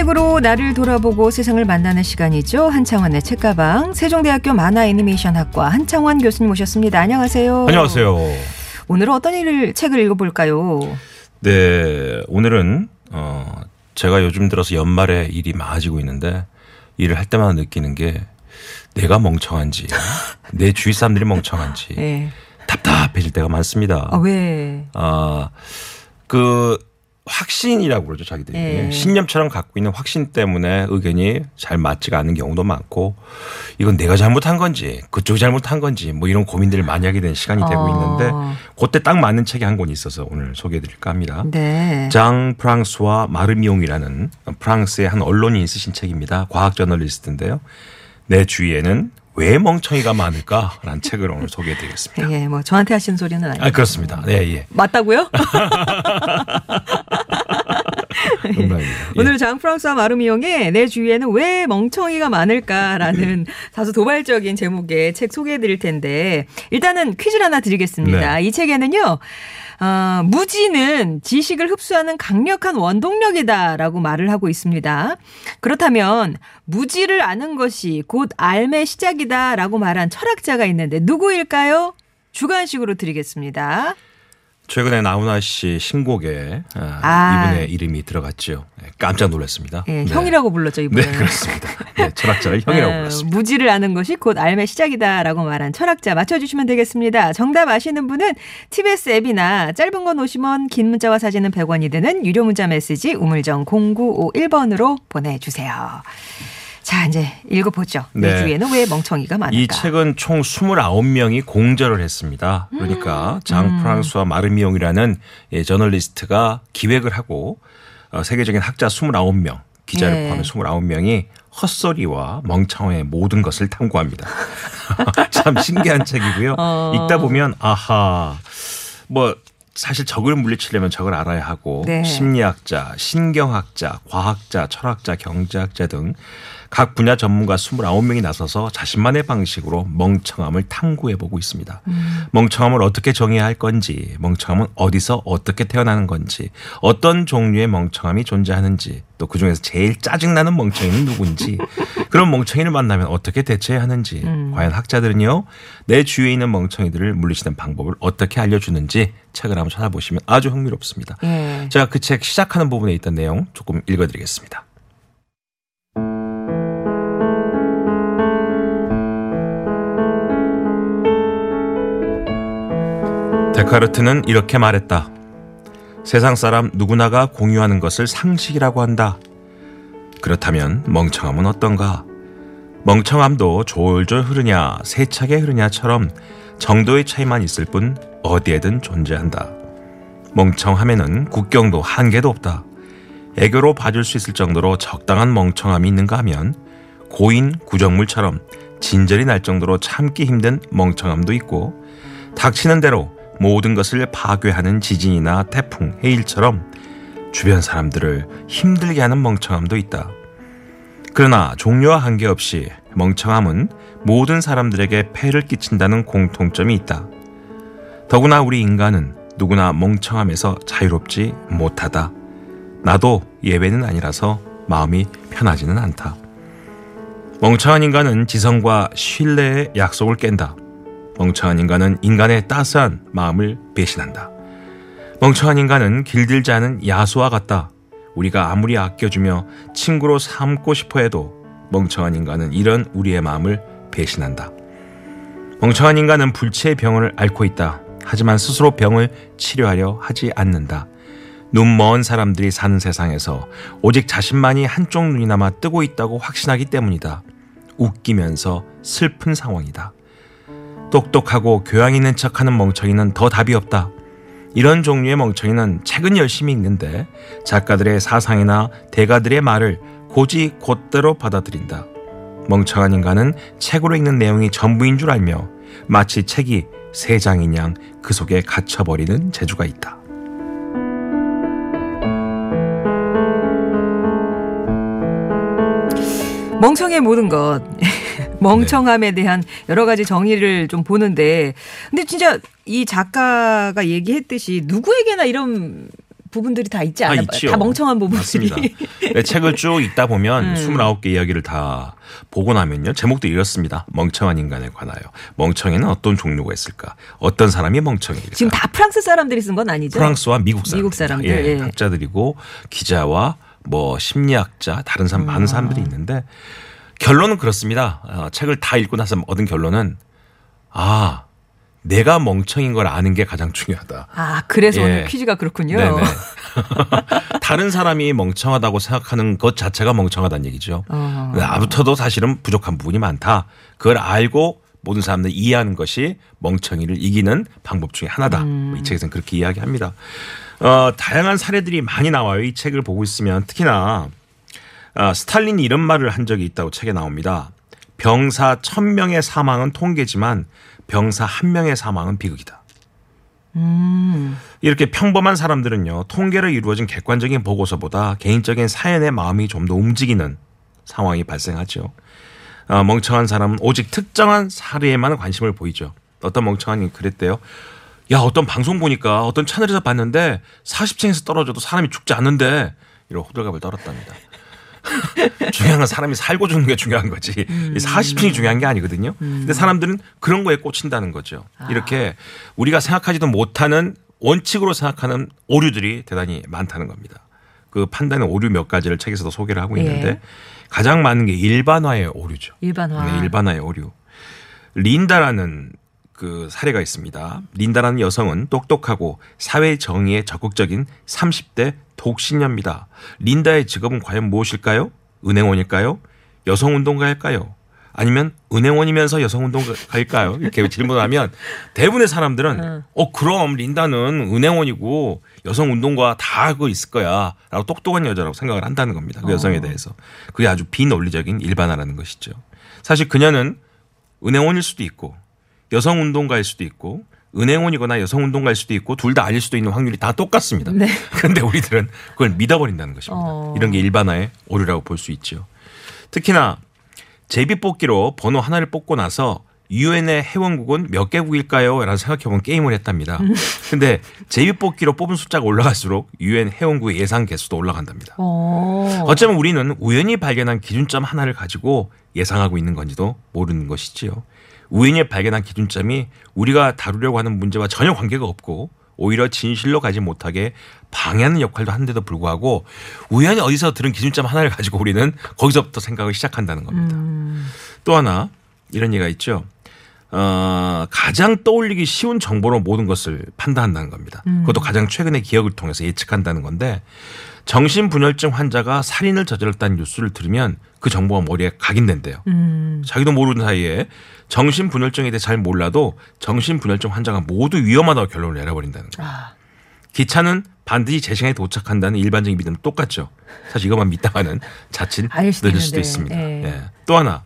책으로 나를 돌아보고 세상을 만나는 시간이죠. 한창원의 책가방. 세종대학교 만화 애니메이션 학과 한창원 교수님 모셨습니다. 안녕하세요. 안녕하세요. 오늘은 어떤 일을 책을 읽어볼까요? 네, 오늘은 어 제가 요즘 들어서 연말에 일이 많아지고 있는데 일을 할 때마다 느끼는 게 내가 멍청한지 내 주위 사람들이 멍청한지 네. 답답해질 때가 많습니다. 아, 왜? 아, 그 확신이라고 그러죠, 자기들이. 예. 신념처럼 갖고 있는 확신 때문에 의견이 잘 맞지가 않는 경우도 많고 이건 내가 잘못한 건지 그쪽이 잘못한 건지 뭐 이런 고민들을 많이 하게 된 시간이 되고 어. 있는데 그때 딱 맞는 책이 한 권 있어서 오늘 소개해 드릴까 합니다. 네. 장 프랑스와 마르미옹이라는 프랑스의 한 언론인이 쓰신 책입니다. 과학 저널리스트인데요. 내 주위에는 왜 멍청이가 많을까라는 책을 오늘 소개해 드리겠습니다. 예, 뭐 저한테 하신 소리는 아니고. 아, 그렇습니다. 네, 예. 맞다고요? 농담입니다. 예. 오늘 장프랑스와 마르미용의 내 주위에는 왜 멍청이가 많을까라는 다소 도발적인 제목의 책 소개해 드릴 텐데 일단은 퀴즈를 하나 드리겠습니다. 네. 이 책에는요. 어, 무지는 지식을 흡수하는 강력한 원동력이다라고 말을 하고 있습니다. 그렇다면 무지를 아는 것이 곧 삶의 시작이다라고 말한 철학자가 있는데 누구일까요? 주관식으로 드리겠습니다. 최근에 나훈아 씨 신곡에 아, 아. 이분의 이름이 들어갔죠. 네, 깜짝 놀랐습니다. 예, 네. 형이라고 불렀죠, 이분은. 네, 그렇습니다. 네, 철학자를 형이라고 어, 불렀습니다. 무지를 아는 것이 곧 삶의 시작이다라고 말한 철학자 맞춰주시면 되겠습니다. 정답 아시는 분은 TBS 앱이나 짧은 건 50원, 긴 문자와 사진은 100원이 드는 유료 문자 메시지 우물정 0951번으로 보내주세요. 자, 이제 읽어보죠. 내 네. 주위에는 왜 멍청이가 많을까? 이 책은 총 29명이 공저를 했습니다. 그러니까 음. 장 프랑스와 마르미옹이라는 예, 저널리스트가 기획을 하고 어, 세계적인 학자 29명, 기자를 예. 포함해 29명이 헛소리와 멍청의 모든 것을 탐구합니다. 참 신기한 책이고요. 어. 읽다 보면 아하 뭐 사실 적을 물리치려면 적을 알아야 하고 네. 심리학자, 신경학자, 과학자, 철학자, 경제학자 등 각 분야 전문가 29명이 나서서 자신만의 방식으로 멍청함을 탐구해 보고 있습니다. 멍청함을 어떻게 정의해야 할 건지, 멍청함은 어디서 어떻게 태어나는 건지, 어떤 종류의 멍청함이 존재하는지, 또 그중에서 제일 짜증나는 멍청이는 누군지, 그런 멍청이를 만나면 어떻게 대처해야 하는지, 과연 학자들은요, 내 주위에 있는 멍청이들을 물리치는 방법을 어떻게 알려주는지 책을 한번 찾아보시면 아주 흥미롭습니다. 예. 제가 그 책 시작하는 부분에 있던 내용 조금 읽어드리겠습니다. 데카르트는 이렇게 말했다. 세상 사람 누구나가 공유하는 것을 상식이라고 한다. 그렇다면 멍청함은 어떤가? 멍청함도 졸졸 흐르냐, 세차게 흐르냐처럼 정도의 차이만 있을 뿐 어디에든 존재한다. 멍청함에는 국경도 한계도 없다. 애교로 봐줄 수 있을 정도로 적당한 멍청함이 있는가 하면 고인 구정물처럼 진절이 날 정도로 참기 힘든 멍청함도 있고 닥치는 대로 모든 것을 파괴하는 지진이나 태풍, 해일처럼 주변 사람들을 힘들게 하는 멍청함도 있다. 그러나 종류와 한계없이 멍청함은 모든 사람들에게 폐를 끼친다는 공통점이 있다. 더구나 우리 인간은 누구나 멍청함에서 자유롭지 못하다. 나도 예외는 아니라서 마음이 편하지는 않다. 멍청한 인간은 지성과 신뢰의 약속을 깬다. 멍청한 인간은 인간의 따스한 마음을 배신한다. 멍청한 인간은 길들지 않은 야수와 같다. 우리가 아무리 아껴주며 친구로 삼고 싶어 해도 멍청한 인간은 이런 우리의 마음을 배신한다. 멍청한 인간은 불치의 병을 앓고 있다. 하지만 스스로 병을 치료하려 하지 않는다. 눈 먼 사람들이 사는 세상에서 오직 자신만이 한쪽 눈이나마 뜨고 있다고 확신하기 때문이다. 웃기면서 슬픈 상황이다. 똑똑하고 교양 있는 척하는 멍청이는 더 답이 없다. 이런 종류의 멍청이는 책은 열심히 읽는데 작가들의 사상이나 대가들의 말을 고지 곧대로 받아들인다. 멍청한 인간은 책으로 읽는 내용이 전부인 줄 알며 마치 책이 세 장인 양 그 속에 갇혀버리는 재주가 있다. 멍청의 모든 것. 멍청함에 대한 여러 가지 정의를 좀 보는데 근데 진짜 이 작가가 얘기했듯이 누구에게나 이런 부분들이 다 있지 다 않아요? 있죠. 다 멍청한 부분들이. 맞습니다. 네, 책을 쭉 읽다 보면 음. 29개 이야기를 다 보고 나면요. 제목도 이렇습니다. 멍청한 인간에 관하여. 멍청이는 어떤 종류가 있을까? 어떤 사람이 멍청이일까? 지금 다 프랑스 사람들이 쓴 건 아니죠? 프랑스와 미국 사람들. 미국 사람들, 예, 예. 학자들이고 기자와 뭐 심리학자 다른 사람 아. 많은 사람들이 있는데 결론은 그렇습니다. 어, 책을 다 읽고 나서 얻은 결론은 아 내가 멍청인 걸 아는 게 가장 중요하다. 아, 그래서 예. 오늘 퀴즈가 그렇군요. 다른 사람이 멍청하다고 생각하는 것 자체가 멍청하다는 얘기죠. 어. 나부터도 사실은 부족한 부분이 많다. 그걸 알고 모든 사람들이 이해하는 것이 멍청이를 이기는 방법 중에 하나다. 음. 이 책에서는 그렇게 이야기합니다. 어, 다양한 사례들이 많이 나와요. 이 책을 보고 있으면 특히나 아, 스탈린이 이런 말을 한 적이 있다고 책에 나옵니다. 병사 1000명의 사망은 통계지만 병사 1명의 사망은 비극이다. 음. 이렇게 평범한 사람들은요, 통계로 이루어진 객관적인 보고서보다 개인적인 사연의 마음이 좀 더 움직이는 상황이 발생하죠. 어, 멍청한 사람은 오직 특정한 사례에만 관심을 보이죠. 어떤 멍청한이 그랬대요. 야, 어떤 방송 보니까 어떤 채널에서 봤는데 40층에서 떨어져도 사람이 죽지 않는데 이런 호들갑을 떨었답니다. 중요한 건 사람이 살고 죽는 게 중요한 거지. 이 40층이 중요한 게 아니거든요. 근데 사람들은 그런 거에 꽂힌다는 거죠. 이렇게 우리가 생각하지도 못하는 원칙으로 생각하는 오류들이 대단히 많다는 겁니다. 그 판단의 오류 몇 가지를 책에서도 소개를 하고 있는데 예. 가장 많은 게 일반화의 오류죠. 일반화. 네, 일반화의 오류. 린다라는 그 사례가 있습니다. 린다라는 여성은 똑똑하고 사회 정의에 적극적인 30대 독신녀입니다. 린다의 직업은 과연 무엇일까요? 은행원일까요? 여성운동가일까요? 아니면 은행원이면서 여성운동가일까요? 이렇게 질문을 하면 대부분의 사람들은 어 그럼 린다는 은행원이고 여성운동가 다 알고 있을 거야 라고 똑똑한 여자라고 생각을 한다는 겁니다. 그 여성에 대해서. 그게 아주 비논리적인 일반화라는 것이죠. 사실 그녀는 은행원일 수도 있고 여성 운동가일 수도 있고 은행원이거나 여성 운동가일 수도 있고 둘 다 아닐 수도 있는 확률이 다 똑같습니다. 네. 그런데 우리들은 그걸 믿어버린다는 것입니다. 어. 이런 게 일반화의 오류라고 볼 수 있죠. 특히나 제비뽑기로 번호 하나를 뽑고 나서 유엔의 회원국은 몇 개국일까요? 라는 생각해본 게임을 했답니다. 음. 근데 제비뽑기로 뽑은 숫자가 올라갈수록 유엔 회원국의 예상 개수도 올라간답니다. 어. 어쩌면 우리는 우연히 발견한 기준점 하나를 가지고 예상하고 있는 건지도 모르는 것이지요. 우연히 발견한 기준점이 우리가 다루려고 하는 문제와 전혀 관계가 없고 오히려 진실로 가지 못하게 방해하는 역할도 하는데도 불구하고 우연히 어디서 들은 기준점 하나를 가지고 우리는 거기서부터 생각을 시작한다는 겁니다. 또 하나 이런 얘기가 있죠. 어, 가장 떠올리기 쉬운 정보로 모든 것을 판단한다는 겁니다. 그것도 가장 최근의 기억을 통해서 예측한다는 건데 정신분열증 환자가 살인을 저질렀다는 뉴스를 들으면 그 정보가 머리에 각인된대요. 음. 자기도 모르는 사이에 정신분열증에 대해 잘 몰라도 정신분열증 환자가 모두 위험하다고 결론을 내려버린다는 거예요. 아. 기차는 반드시 제 시간에 도착한다는 일반적인 믿음 똑같죠. 사실 이것만 믿다가는 자칫 늦을 수도. 있습니다. 예. 예. 또 하나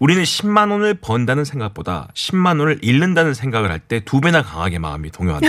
우리는 10만 원을 번다는 생각보다 10만 원을 잃는다는 생각을 할 때 두 배나 강하게 마음이 동요한다.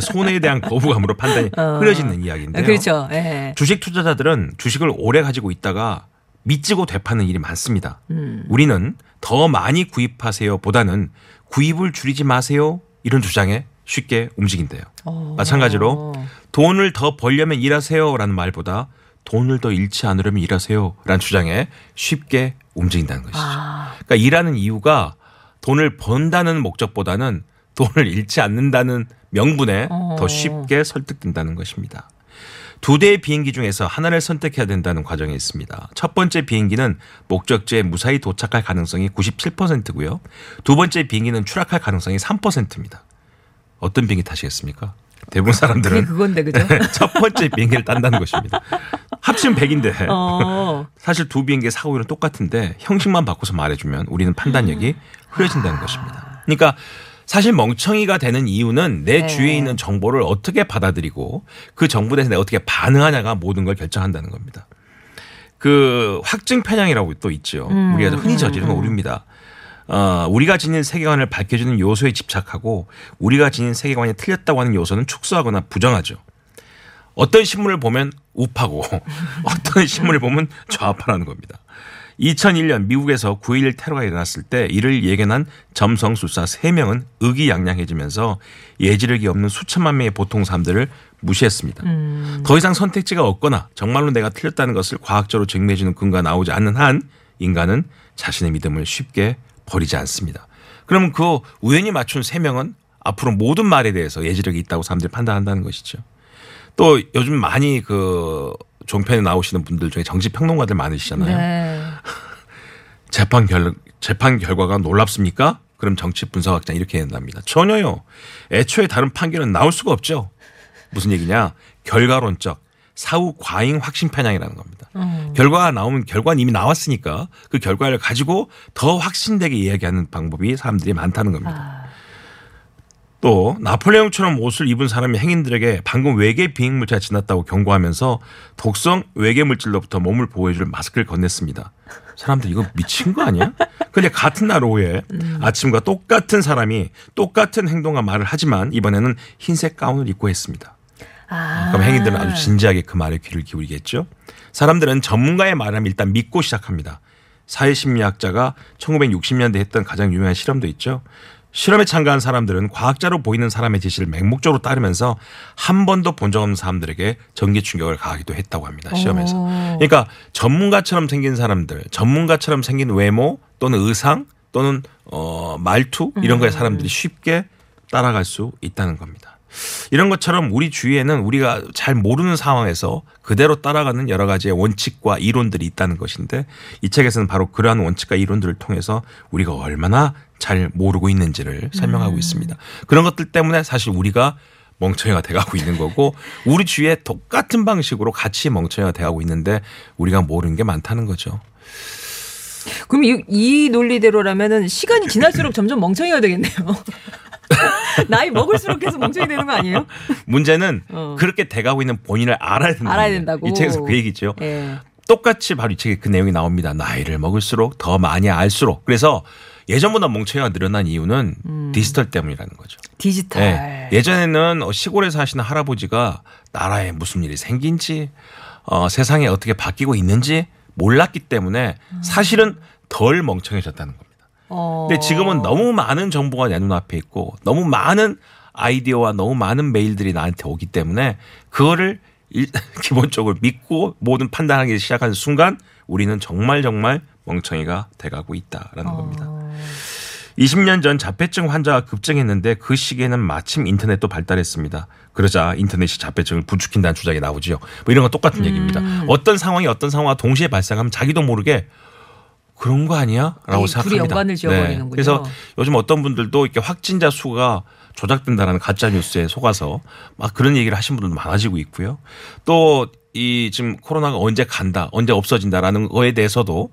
손해에 대한 거부감으로 판단이 흐려지는 이야기인데요. 어. 그렇죠. 예. 주식 투자자들은 주식을 오래 가지고 있다가 미치고 되파는 일이 많습니다. 음. 우리는 더 많이 구입하세요 보다는 구입을 줄이지 마세요 이런 주장에 쉽게 움직인대요. 어. 마찬가지로 돈을 더 벌려면 일하세요라는 말보다 돈을 더 잃지 않으려면 일하세요라는 주장에 쉽게 움직인다는 것이죠. 아. 그러니까 일하는 이유가 돈을 번다는 목적보다는 돈을 잃지 않는다는 명분에 어. 더 쉽게 설득된다는 것입니다. 두 대의 비행기 중에서 하나를 선택해야 된다는 과정이 있습니다. 첫 번째 비행기는 목적지에 무사히 도착할 가능성이 97%고요. 두 번째 비행기는 추락할 가능성이 3%입니다. 어떤 비행기 타시겠습니까? 대부분 사람들은 그건데 그죠? 첫 번째 비행기를 딴다는 것입니다. 합치면 100인데 어. 사실 두 비행기의 사고율은 똑같은데 형식만 바꿔서 말해주면 우리는 판단력이 흐려진다는 것입니다. 그러니까 사실 멍청이가 되는 이유는 내 네. 주위에 있는 정보를 어떻게 받아들이고 그 정보에 대해서 내가 어떻게 반응하냐가 모든 걸 결정한다는 겁니다. 그 확증 편향이라고 또 있죠. 음, 우리가 흔히 저지르는 오류입니다. 어, 우리가 지닌 세계관을 밝혀주는 요소에 집착하고 우리가 지닌 세계관이 틀렸다고 하는 요소는 축소하거나 부정하죠. 어떤 신문을 보면 우파고 어떤 신문을 보면 좌파라는 겁니다. 2001년 미국에서 9.11 테러가 일어났을 때 이를 예견한 점성술사 3명은 의기양양해지면서 예지력이 없는 수천만 명의 보통 사람들을 무시했습니다. 음. 더 이상 선택지가 없거나 정말로 내가 틀렸다는 것을 과학적으로 증명해주는 근거가 나오지 않는 한 인간은 자신의 믿음을 쉽게 버리지 않습니다. 그러면 그 우연히 맞춘 3명은 앞으로 모든 말에 대해서 예지력이 있다고 사람들이 판단한다는 것이죠. 또 요즘 많이 그 종편에 나오시는 분들 중에 정치 평론가들 많으시잖아요. 네. 재판 결 재판 결과가 놀랍습니까? 그럼 정치 분석학자 이렇게 된답니다. 전혀요. 애초에 다른 판결은 나올 수가 없죠. 무슨 얘기냐? 결과론적 사후 과잉 확신 편향이라는 겁니다. 어. 결과가 나오면 결과는 이미 나왔으니까 그 결과를 가지고 더 확신되게 이야기하는 방법이 사람들이 많다는 겁니다. 아. 또 나폴레옹처럼 옷을 입은 사람이 행인들에게 방금 외계 비행 물체가 지났다고 경고하면서 독성 외계 물질로부터 몸을 보호해줄 마스크를 건넸습니다. 사람들 이거 미친 거 아니야? 근데 같은 날 오후에 아침과 똑같은 사람이 똑같은 행동과 말을 하지만 이번에는 흰색 가운을 입고 했습니다. 아. 그럼 행인들은 아주 진지하게 그 말에 귀를 기울이겠죠. 사람들은 전문가의 말을 일단 믿고 시작합니다. 사회심리학자가 1960년대 했던 가장 유명한 실험도 있죠. 실험에 참가한 사람들은 과학자로 보이는 사람의 지시를 맹목적으로 따르면서 한 번도 본 적 없는 사람들에게 전기 충격을 가하기도 했다고 합니다. 시험에서. 오. 그러니까 전문가처럼 생긴 사람들, 전문가처럼 생긴 외모 또는 의상 또는 어 말투 이런 거에 사람들이 쉽게 따라갈 수 있다는 겁니다. 이런 것처럼 우리 주위에는 우리가 잘 모르는 상황에서 그대로 따라가는 여러 가지의 원칙과 이론들이 있다는 것인데 이 책에서는 바로 그러한 원칙과 이론들을 통해서 우리가 얼마나 잘 모르고 있는지를 설명하고 있습니다. 그런 것들 때문에 사실 우리가 멍청이가 돼가고 있는 거고 우리 주위에 똑같은 방식으로 같이 멍청이가 돼가고 있는데 우리가 모르는 게 많다는 거죠. 그럼 이, 이 논리대로라면은 시간이 지날수록 점점 멍청이가 되겠네요. 나이 먹을수록 계속 멍청이 되는 거 아니에요? 문제는 어. 그렇게 돼가고 있는 본인을 알아야 된다. 알아야 된다고. 이 책에서 그 얘기죠. 예. 똑같이 바로 이 책에 그 내용이 나옵니다. 나이를 먹을수록 더 많이 알수록. 그래서 예전보다 멍청이가 늘어난 이유는 음. 디지털 때문이라는 거죠. 디지털. 예. 예전에는 어, 시골에 사시는 할아버지가 나라에 무슨 일이 생긴지 어, 세상에 어떻게 바뀌고 있는지 몰랐기 때문에 사실은 덜 멍청해졌다는 겁니다. 어. 근데 지금은 너무 많은 정보가 내 눈앞에 있고 너무 많은 아이디어와 너무 많은 메일들이 나한테 오기 때문에 그거를 일, 기본적으로 믿고 모든 판단하기 시작하는 순간 우리는 정말 정말 멍청이가 돼가고 있다라는 겁니다. 어. 20년 전 자폐증 환자가 급증했는데 그 시기에는 마침 인터넷도 발달했습니다. 그러자 인터넷이 자폐증을 부추긴다는 주장이 나오지요. 뭐 이런 건 똑같은 얘기입니다. 어떤 상황이 어떤 상황과 동시에 발생하면 자기도 모르게 그런 거 아니야? 라고 아니, 둘이 생각합니다. 네. 연관을 지어버리는군요. 그래서 요즘 어떤 분들도 이렇게 확진자 수가 조작된다라는 가짜 뉴스에 속아서 막 그런 얘기를 하신 분들도 많아지고 있고요. 또 이 지금 코로나가 언제 간다, 언제 없어진다라는 거에 대해서도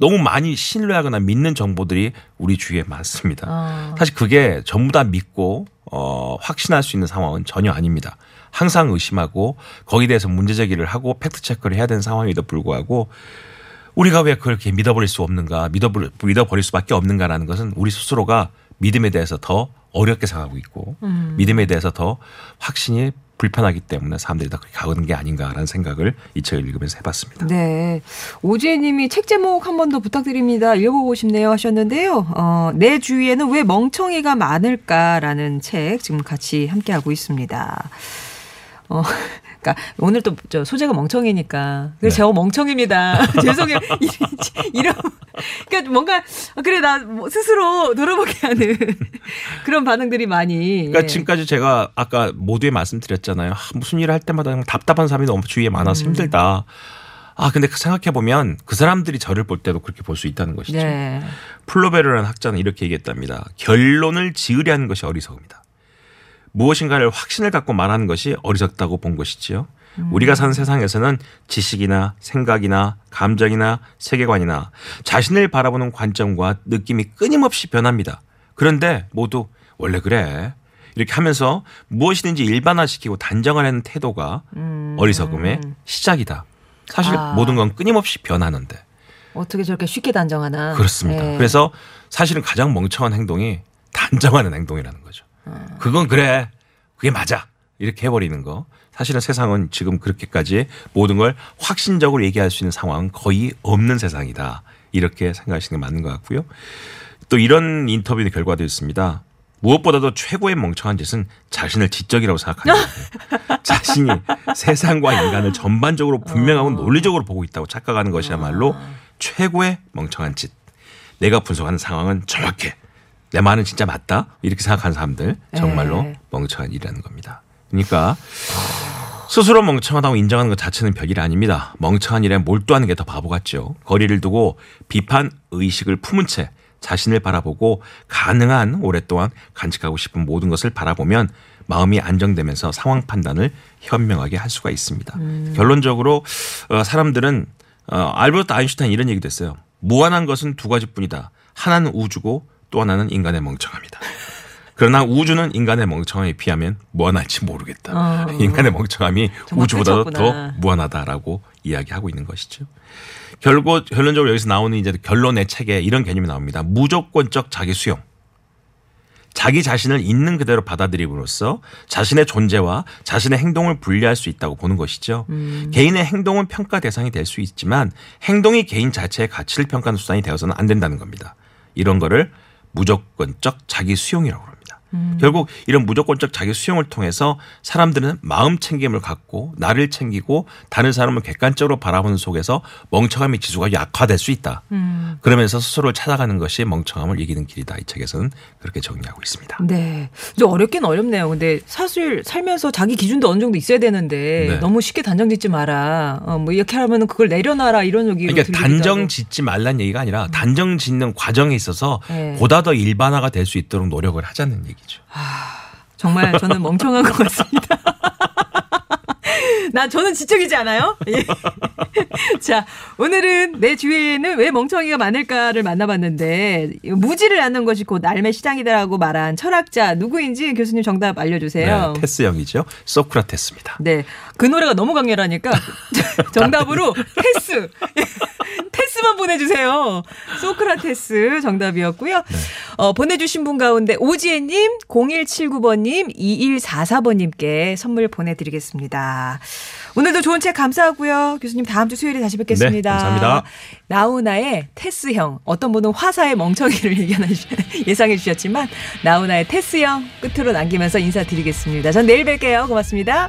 너무 많이 신뢰하거나 믿는 정보들이 우리 주위에 많습니다. 아. 사실 그게 전부 다 믿고 어 확신할 수 있는 상황은 전혀 아닙니다. 항상 의심하고 거기에 대해서 문제 제기를 하고 팩트 체크를 해야 되는 상황에도 불구하고 우리가 왜 그렇게 믿어버릴 수 없는가, 믿어버릴, 믿어버릴 수밖에 없는가라는 것은 우리 스스로가 믿음에 대해서 더 어렵게 생각하고 있고 음. 믿음에 대해서 더 확신이 불편하기 때문에 사람들이 다 가는 게 아닌가라는 생각을 이 책을 읽으면서 해봤습니다. 네. 오지혜님이 책 제목 한 번 더 부탁드립니다. 읽어보고 싶네요 하셨는데요. 어, 내 주위에는 왜 멍청이가 많을까라는 책 지금 같이 함께하고 있습니다. 어, 그러니까 오늘 또 저 소재가 멍청이니까. 그래서 네. 제가 멍청입니다. 죄송해요. 이- 이런 그러니까 뭔가 아, 그래 나뭐 스스로 돌아보게 하는 그런 반응들이 많이. 그러니까 예. 지금까지 제가 아까 모두에 말씀드렸잖아요. 아, 무슨 일을 할 때마다 답답한 사람이 너무 주위에 많아서 음. 힘들다. 아 근데 생각해 보면 그 사람들이 저를 볼 때도 그렇게 볼 수 있다는 것이죠. 네. 플로베르라는 학자는 이렇게 얘기했답니다. 결론을 지으려 하는 것이 어리석음이다. 무엇인가를 확신을 갖고 말하는 것이 어리석다고 본 것이지요. 우리가 사는 세상에서는 지식이나 생각이나 감정이나 세계관이나 자신을 바라보는 관점과 느낌이 끊임없이 변합니다. 그런데 모두 원래 그래. 이렇게 하면서 무엇이든지 일반화시키고 단정하려는 태도가 어리석음의 시작이다. 사실 아. 모든 건 끊임없이 변하는데. 어떻게 저렇게 쉽게 단정하나. 그렇습니다. 예. 그래서 사실은 가장 멍청한 행동이 단정하는 행동이라는 거죠. 그건 그래. 그게 맞아. 이렇게 해버리는 거. 사실은 세상은 지금 그렇게까지 모든 걸 확신적으로 얘기할 수 있는 상황은 거의 없는 세상이다. 이렇게 생각하시는 게 맞는 것 같고요. 또 이런 인터뷰 결과도 있습니다. 무엇보다도 최고의 멍청한 짓은 자신을 지적이라고 생각하는 거예요. 자신이 세상과 인간을 전반적으로 분명하고 논리적으로 보고 있다고 착각하는 것이야말로 최고의 멍청한 짓. 내가 분석하는 상황은 정확해. 내 말은 진짜 맞다. 이렇게 생각하는 사람들 정말로 네. 멍청한 일이라는 겁니다. 그러니까 스스로 멍청하다고 인정하는 것 자체는 별일 아닙니다. 멍청한 일에 몰두하는 게 더 바보 같죠. 거리를 두고 비판 의식을 품은 채 자신을 바라보고 가능한 오랫동안 간직하고 싶은 모든 것을 바라보면 마음이 안정되면서 상황 판단을 현명하게 할 수가 있습니다. 결론적으로 어, 사람들은 어, 알버트 아인슈타인 이런 얘기도 했어요. 무한한 것은 두 가지뿐이다. 하나는 우주고 또 하나는 인간의 멍청함이다. 그러나 우주는 인간의 멍청함에 비하면 무한할지 모르겠다. 어. 인간의 멍청함이 펼쳤구나. 더 무한하다라고 이야기하고 있는 것이죠. 결국 결론적으로 여기서 나오는 이제 결론의 책에 이런 개념이 나옵니다. 무조건적 자기 수용. 자기 자신을 있는 그대로 받아들임으로써 자신의 존재와 자신의 행동을 분리할 수 있다고 보는 것이죠. 개인의 행동은 평가 대상이 될 수 있지만 행동이 개인 자체의 가치를 평가하는 수단이 되어서는 안 된다는 겁니다. 이런 거를 무조건적 자기 수용이라고 합니다. 결국 이런 무조건적 자기 수용을 통해서 사람들은 마음 챙김을 갖고 나를 챙기고 다른 사람을 객관적으로 바라보는 속에서 멍청함의 지수가 약화될 수 있다. 그러면서 스스로를 찾아가는 것이 멍청함을 이기는 길이다. 이 책에서는 그렇게 정리하고 있습니다. 네. 좀 어렵긴 어렵네요. 근데 사실 살면서 자기 기준도 어느 정도 있어야 되는데 네. 너무 쉽게 단정 짓지 마라. 어, 뭐 이렇게 하면은 그걸 내려놔라 이런 얘기로 그러니까 단정. 짓지 말란 얘기가 아니라 단정 짓는 과정에 있어서 네. 보다 더 일반화가 될 수 있도록 노력을 하자는 얘기 죠. 정말 저는 멍청한 것 같습니다. 나 저는 지적이지 않아요? 예. 자, 오늘은 내 주위에는 왜 멍청이가 많을까를 만나봤는데 무지를 않는 것이 곧 삶의 시장이다라고 말한 철학자 누구인지 교수님 정답 알려주세요. 네, 테스 형이죠. 소크라테스입니다. 네. 그 노래가 너무 강렬하니까 정답으로 테스. 테스만 보내주세요. 소크라테스 정답이었고요. 어, 보내주신 분 가운데 오지혜님, 0179번님, 2144번님께 선물 보내드리겠습니다. 오늘도 좋은 책 감사하고요. 교수님 다음 주 수요일에 다시 뵙겠습니다. 네, 감사합니다. 나훈아의 테스형. 어떤 분은 화사의 멍청이를 예상해 주셨지만 나훈아의 테스형 끝으로 남기면서 인사드리겠습니다. 전 내일 뵐게요. 고맙습니다.